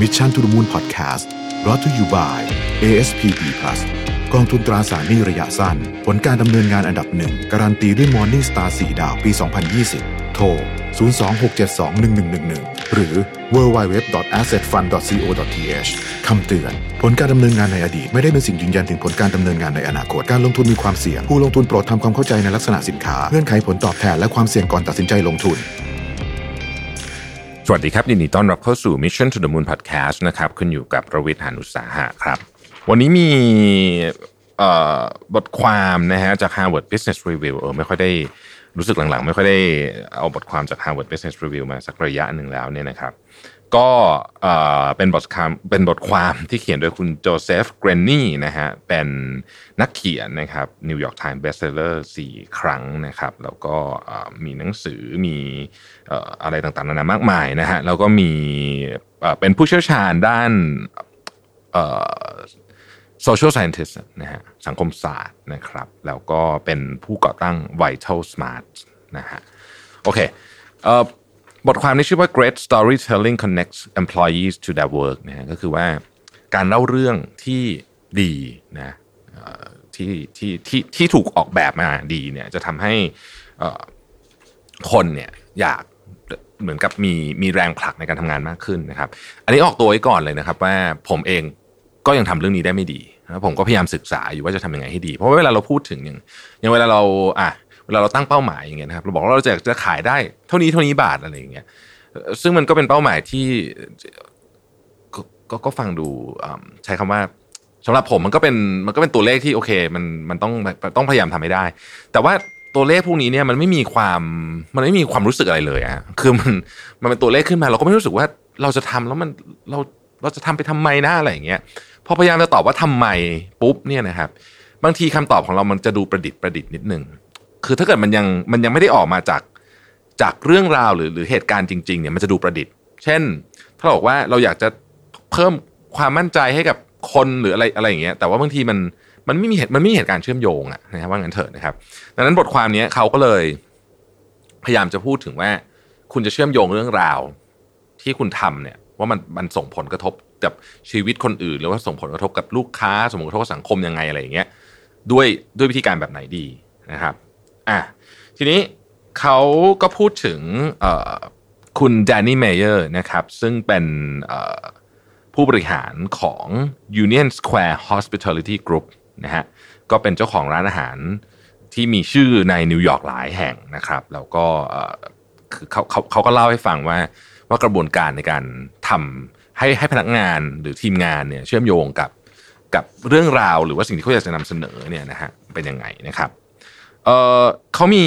Mission to the Moon Podcast รอ t to you by ASPP Plus กองทุนตราสารหนี้ระยะสั้น ผลการดำเนินงานอันดับหนึ่ง การันตีด้วย Morning Star 4 ดาวปี 2020 โทร 026721111 หรือ www.assetfund.co.th คำเตือน ผลการดำเนินงานในอดีต ไม่ได้เป็นสิ่งยืนยันถึงผลการดำเนินงานในอนาคต การลงทุนมีความเสี่ยง ผู้ลงทุนโปรดทำความเข้าใจในลักษณะสินค้า เงื่อนไขผลตอบแทนและความเสี่ยงก่อนตัดสินใจลงทุน สวัสดีครับยินดีต้อนรับเข้าสู่ Mission to the Moon Podcast นะครับคุณอยู่กับรวิศ หาญอุตสาหะครับ วันนี้มีบทความนะฮะจาก Harvard Business Review เออไม่ค่อยได้รู้สึกหลังๆ ไม่ค่อยได้เอาบทความจาก Harvard Business Review มาสักระยะหนึ่งแล้วเนี่ยนะครับ ก็เป็นบทความเป็นบทความที่เขียนโดยคุณ Joseph Grenny นะฮะเป็นนักเขียนนะครับ New York Times Bestseller สี่ครั้งนะครับ แล้วก็มีหนังสือมีอะไรต่างๆนานามากมายนะฮะแล้วก็มีเป็นผู้เชี่ยวชาญด้านเอ่อ social scientist นะฮะสังคมศาสตร์นะครับ แล้วก็เป็นผู้ก่อตั้ง Vital Smart นะฮะโอเคเอ่อ บทความนี้ชื่อว่า Great Storytelling Connects Employees to Their Work นะฮะก็คือว่าการเล่าเรื่องที่ดีนะที่ที่ที่ที่ถูกออกแบบมาดีเนี่ยจะทำให้คนเนี่ยอยากเหมือนกับมีมีแรงผลักในการทำงานมากขึ้นนะครับ อันนี้ออกตัวไว้ก่อนเลยนะครับว่าผมเองก็ยังทำเรื่องนี้ได้ไม่ดีผมก็พยายามศึกษาอยู่ว่าจะทำยังไงให้ดี เพราะว่าเวลาเราพูดถึงอย่างอย่างเวลาเราอะ เวลาเราตั้งเป้าหมายอย่างเงี้ยนะครับเราบอกว่าเราจะจะขายได้เท่านี้เท่านี้บาทอะไรอย่างเงี้ยซึ่งมันก็เป็นเป้าหมายที่ก็ก็ฟังดูใช้คำว่าสำหรับผมมันก็เป็นมันก็เป็นตัวเลขที่โอเค มันมันต้องต้องพยายามทำให้ได้ แต่ว่าตัวเลขพวกนี้เนี่ยมันไม่มีความมันไม่มีความรู้สึกอะไรเลยอะคือมันมันเป็นตัวเลขขึ้นมา เราก็ไม่รู้สึกว่าเราจะทำแล้วมันเราเราจะทำไปทำไมนะอะไรอย่างเงี้ยพอพยายามจะตอบว่าทำไมปุ๊บเนี่ยนะครับ บางทีคำตอบของเรามันจะดูประดิษฐ์ประดิษฐ์นิดนึง คือถ้าเกิดมันยังมันยังไม่ได้ออกมาจากจากเรื่องราวหรือหรือเหตุการณ์จริงๆเนี่ยมันจะดูประดิษฐ์ เช่น ถ้าเราบอกว่าเราอยากจะเพิ่มความมั่นใจให้กับคนหรืออะไรอะไรอย่างเงี้ย แต่ว่าบางทีมันมันไม่มีเหตุมันไม่มีเหตุการณ์เชื่อมโยงอะนะครับว่างั้นเถอะนะครับ ดังนั้นบทความนี้เขาก็เลย พยายามจะพูดถึงว่า คุณจะเชื่อมโยงเรื่องราว ที่คุณทำเนี่ย ว่ามันมันส่งผลกระทบกับชีวิตคนอื่น หรือว่าส่งผลกระทบกับลูกค้าส่งผลกระทบกับสังคมยังไงอะไรอย่างเงี้ยด้วยด้วยวิธีการแบบไหนดีนะครับ อะทีนี้เขาก็พูดถึงคุณ Danny Meyer นะครับ ซึ่งเป็นผู้บริหารของ Union Square Hospitality Group นะฮะก็เป็นเจ้าของร้านอาหารที่มีชื่อในนิวยอร์กหลายแห่งนะครับ แล้วก็คือเขาเขาเขาก็เล่าให้ฟังว่าว่ากระบวนการในการทำให้ให้พนักงานหรือทีมงานเนี่ยเชื่อมโยงกับกับเรื่องราวหรือว่าสิ่งที่เขาอยากจะนำเสนอเนี่ยนะฮะเป็นยังไงนะครับ เออเขามี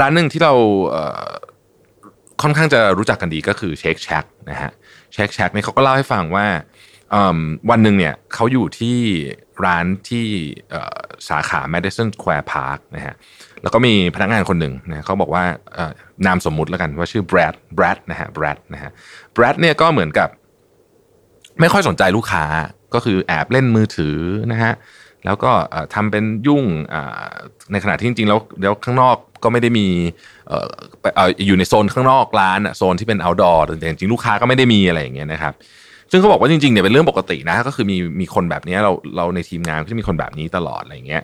ร้านหนึ่งที่เราค่อนข้างจะรู้จักกันดีก็คือเชคแช c นะฮะเชคแช c เนี่ยเขาก็เล่าให้ฟังว่าวันหนึ่งเนี่ยเขาอยู่ที่ร้านที่สาขา Madison Square Park นะฮะแล้วก็มีพนักงานคนหนึ่งนะเขาบอกว่านามสมมุติแล้วกันว่าชื่อแบรดแบรดนะฮะแบรดนะฮะแบรดเนี่ยก็เหมือนกับ ไม่ค่อยสนใจลูกค้าก็คือแอบเล่นมือถือนะฮะ แล้วก็เอ่อทำเป็นยุ่งในขณะที่จริงๆแล้วแล้วข้างนอกก็ไม่ได้มีอยู่ในโซนข้างนอกร้านโซนที่เป็น outdoor แต่จริงๆลูกค้าก็ไม่ได้มีอะไรอย่างเงี้ยนะครับซึ่งเขาบอกว่าจริงๆเนี่ยเป็นเรื่องปกตินะก็คือมีมีคนแบบนี้เราเราในทีมงานก็จะมีคนแบบนี้ตลอดอะไรอย่างเงี้ย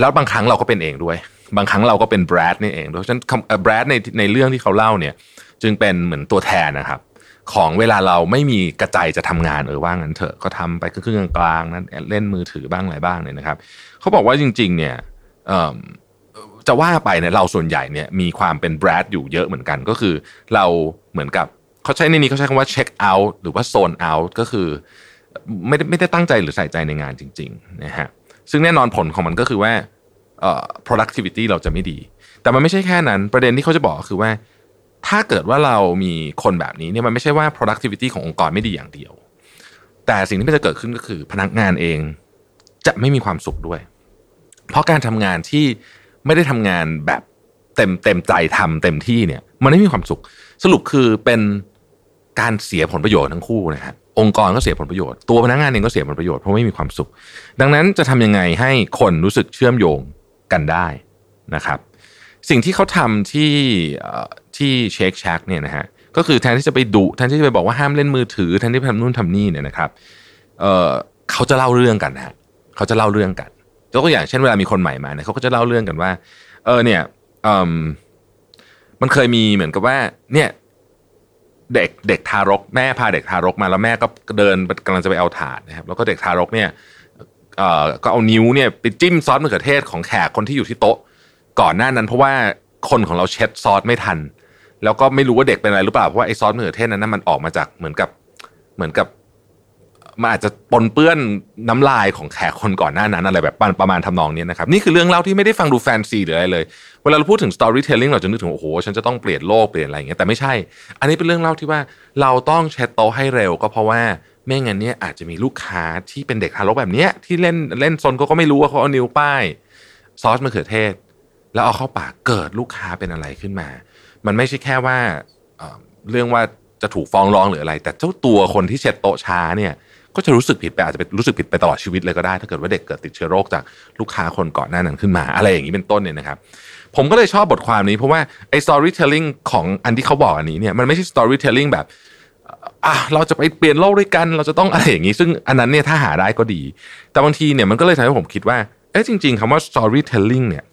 แล้วบางครั้งเราก็เป็นเองด้วย บางครั้งเราก็เป็นแบรดนี่เองด้วยฉะนั้นแบรดในในเรื่องที่เขาเล่าเนี่ย จึงเป็นเหมือนตัวแทนนะครับ ของเวลาเราไม่มีกระจายจะทำงานเออว่างั้นเถอะก็ทำไปครึ่งกลางๆนั้นเล่นมือถือบ้างอะไรบ้างเนี่ยนะครับเขาบอกว่าจริง ๆ เนี่ยจะว่าไปเนี่ยเราส่วนใหญ่เนี่ยมีความเป็นแบรดอยู่เยอะเหมือนกันก็คือ เราเหมือนกับเขาใช้ในนี้เขาใช้คำว่าเช็คเอาท์หรือว่าโซนเอาท์ก็คือไม่ได้ไม่ได้ตั้งใจหรือใส่ใจในงานจริงๆนะฮะซึ่งแน่นอนผลของมันก็คือว่า productivity เราจะไม่ดี แต่มันไม่ใช่แค่นั้นประเด็นที่เขาจะบอกก็คือว่า ถ้าเกิดว่าเรามีคนแบบนี้เนี่ยมันไม่ใช่ว่า productivity ขององค์กรไม่ดีอย่างเดียว แต่สิ่งที่มันจะเกิดขึ้นก็คือ พนักงานเองจะไม่มีความสุขด้วย เพราะการทำงานที่ไม่ได้ทำงานแบบเต็มเต็มใจทำเต็มที่เนี่ย มันไม่มีความสุข สรุปคือเป็นการเสียผลประโยชน์ทั้งคู่นะฮะองค์กรก็เสียผลประโยชน์ตัวพนักงานเองก็เสียผลประโยชน์เพราะไม่มีความสุข ดังนั้นจะทำยังไงให้คนรู้สึกเชื่อมโยงกันได้นะครับ สิ่งที่เขาทำที่ ที่เชคแชกเนี่ยนะฮะก็คือแทนที่จะไปดุแทนที่จะไปบอกว่าห้ามเล่นมือถือแทนที่จะทำนู่นทำนี่เนี่ยนะครับเออเขาจะเล่าเรื่องกันนะฮะเขาจะเล่าเรื่องกันยกตัวอย่างเช่นเวลามีคนใหม่มาเนี่ยเขาก็จะเล่าเรื่องกันว่า เออเนี่ยเออมันเคยมีเหมือนกับว่า เนี่ยเด็กเด็กทารกแม่พาเด็กทารกมาแล้วแม่ก็เดินกำลังจะไปเอาถาดนะครับ แล้วก็เด็กทารกเนี่ยเอ่อก็เอานิ้วเนี่ยไปจิ้มซอสมะเขือเทศของแขกคนที่อยู่ที่โต๊ะ ก่อนหน้านั้นเพราะว่าคนของเราเช็ดซอสไม่ทัน แล้วก็ไม่รู้ว่าเด็กเป็นอะไรหรือเปล่าเพราะว่าไอ้ซอสมะเขือเทศนั้นมันออกมาจากเหมือนกับเหมือนกับมันอาจจะปนเปื้อนน้ำลายของแขกคนก่อนหน้านั้นอะไรแบบประมาณทำนองนี้นะครับนี่คือเรื่องเล่าที่ไม่ได้ฟังดูแฟนซีหรืออะไรเลย เวลาเราพูดถึง storytelling เราจะนึกถึงโอ้โหฉันจะต้องเปลี่ยนโลกเปลี่ยนอะไรอย่างเงี้ยแต่ไม่ใช่ อันนี้เป็นเรื่องเล่าที่ว่าเราต้องเช็ดโต๊ะให้เร็ว ก็เพราะว่าไม่งั้นเนี่ยอาจจะมีลูกค้าที่เป็นเด็กทารกแบบเนี้ยที่เล่นเล่นซนก็ไม่รู้ว่าเขาเอานิ้วป้ายซอสมะเขือเทศ แล้วเอาเข้าปากเกิดลูกค้าเป็นอะไรขึ้นมา มันไม่ใช่แค่ว่าเรื่องว่าจะถูกฟ้องร้องหรืออะไร แต่เจ้าตัวคนที่เช็ดโต๊ะช้าเนี่ยก็จะรู้สึกผิดไปอาจจะเป็นรู้สึกผิดไปตลอดชีวิตเลยก็ได้ ถ้าเกิดว่าเด็กเกิดติดเชื้อโรคจากลูกค้าคนก่อนหน้านั้นขึ้นมา อะไรอย่างนี้เป็นต้นเนี่ยนะครับผมก็เลยชอบบทความนี้เพราะว่าไอ้ storytelling ของอันที่เขาบอกอันนี้เนี่ยมันไม่ใช่ storytelling แบบอะเราจะไปเปลี่ยนโลกด้วยกันเราจะต้องอะไรอย่างนี้ ซึ่งอันนั้นเนี่ยถ้าหาได้ก็ดี แต่บางทีเนี่ยมันก็เลยทำให้ผมคิดว่าเอ๊ะจริง ๆคำว่า storytelling เนี่ย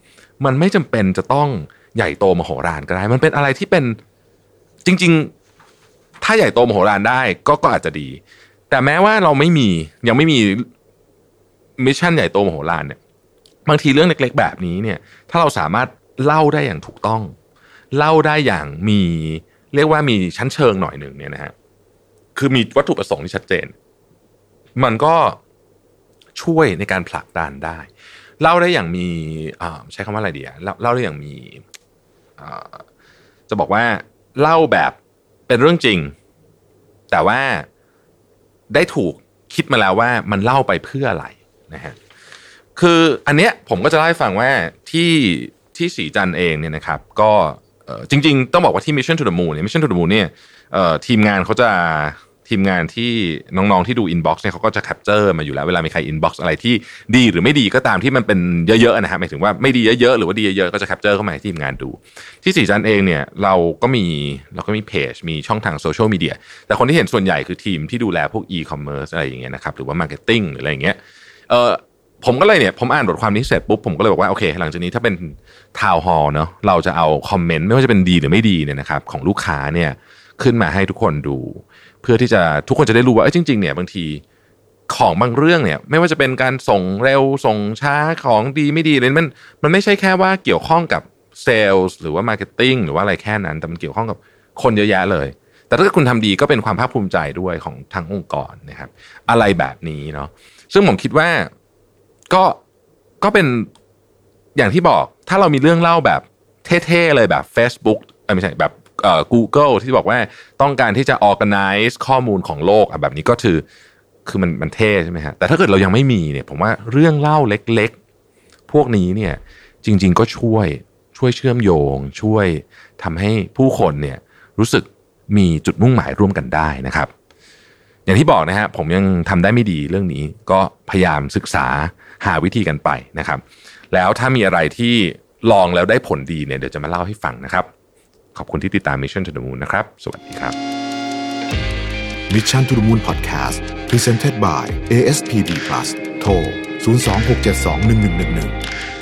มันไม่จำเป็นจะต้อง ใหญ่โตมโหฬารก็ได้ มันเป็นอะไรที่เป็นจริง ๆ ถ้าใหญ่โตมโหฬารได้ก็ก็อาจจะดี แต่แม้ว่าเราไม่มียังไม่มี mission ใหญ่โตมโหฬารเนี่ยบางทีเรื่องเล็ก ๆ แบบนี้เนี่ย ถ้าเราสามารถเล่าได้อย่างถูกต้อง เล่าได้อย่างมี เรียกว่ามีชั้นเชิงหน่อยหนึ่งเนี่ยนะฮะคือมีวัตถุประสงค์ที่ชัดเจน มันก็ช่วยในการผลักดันได้ เล่าได้อย่างมีใช้คำว่าอะไรดีอะเล่าได้อย่างมี จะบอกว่าเล่าแบบเป็นเรื่องจริง แต่ว่าได้ถูกคิดมาแล้วว่ามันเล่าไปเพื่ออะไรนะฮะคืออันเนี้ยผมก็จะเล่าให้ฟังว่าที่ที่ศรีจันทร์เองเนี่ยนะครับ ก็จริง ๆ ต้องบอกว่าที่ Mission to the Moon เนี่ย Mission to the Moon เนี่ยทีมงานเขาจะ ทีมงานที่น้องๆที่ดู inbox เนี่ยเขาก็จะ capture มาอยู่แล้วเวลามีใคร inbox อะไรที่ดีหรือไม่ดีก็ตามที่มันเป็นเยอะๆนะฮะหมายถึงว่าไม่ดีเยอะๆหรือว่าดีเยอะๆก็จะ capture เข้ามาให้ทีมงานดู ที่ศรีจันทร์เองเนี่ยเราก็มีเราก็มีเพจมีช่องทางโซเชียลมีเดียแต่คนที่เห็นส่วนใหญ่คือทีมที่ดูแลพวกอีคอมเมิร์ซอะไรอย่างเงี้ยนะครับหรือว่า marketing หรืออะไรอย่างเงี้ยเออผมก็เลยเนี่ยผมอ่านบทความนี้เสร็จปุ๊บผมก็เลยบอกว่าโอเค หลังจากนี้ถ้าเป็น town hall เนาะเราจะเอาคอมเมนต์ไม่ว่าจะเป็นดีหรือไม่ดีเนี่ยนะครับของลูกค้าเนี่ย ขึ้นมาให้ทุกคนดู เพื่อที่จะทุกคนจะได้รู้ว่าจริง ๆ เนี่ยบางทีของบางเรื่องเนี่ย ไม่ว่าจะเป็นการส่งเร็วส่งช้าของดีไม่ดีเลยมันมันไม่ใช่แค่ว่าเกี่ยวข้องกับเซลล์หรือว่า marketing หรือว่าอะไรแค่นั้น แต่มันเกี่ยวข้องกับคนเยอะแยะเลย แต่ถ้าคุณทำดีก็เป็นความภาคภูมิใจด้วยของทางองค์กรนะครับ อะไรแบบนี้เนาะซึ่งผมคิดว่าก็ก็เป็นอย่างที่บอกถ้าเรามีเรื่องเล่าแบบเท่ๆเลยแบบ Facebook ไม่ใช่แบบ เอ่อ Google ที่บอกว่าต้องการที่จะ organize ข้อมูลของโลกอะแบบนี้ก็คือคือมันมันเท่ใช่ไหมฮะแต่ถ้าเกิดเรายังไม่มีเนี่ยผมว่าเรื่องเล่าเล็กๆ พวกนี้เนี่ยจริง ๆ ก็ช่วยช่วยเชื่อมโยง ช่วยทำให้ผู้คนเนี่ยรู้สึกมีจุดมุ่งหมายร่วมกันได้นะครับ อย่างที่บอกนะฮะผมยังทำได้ไม่ดีเรื่องนี้ก็พยายามศึกษาหาวิธีกันไปนะครับ แล้วถ้ามีอะไรที่ลองแล้วได้ผลดีเนี่ยเดี๋ยวจะมาเล่าให้ฟังนะครับ ขอบคุณที่ติดตาม Mission to the Moon นะครับ สวัสดีครับ Mission to the Moon Podcast Presented by ASPD Plus โทร 026721111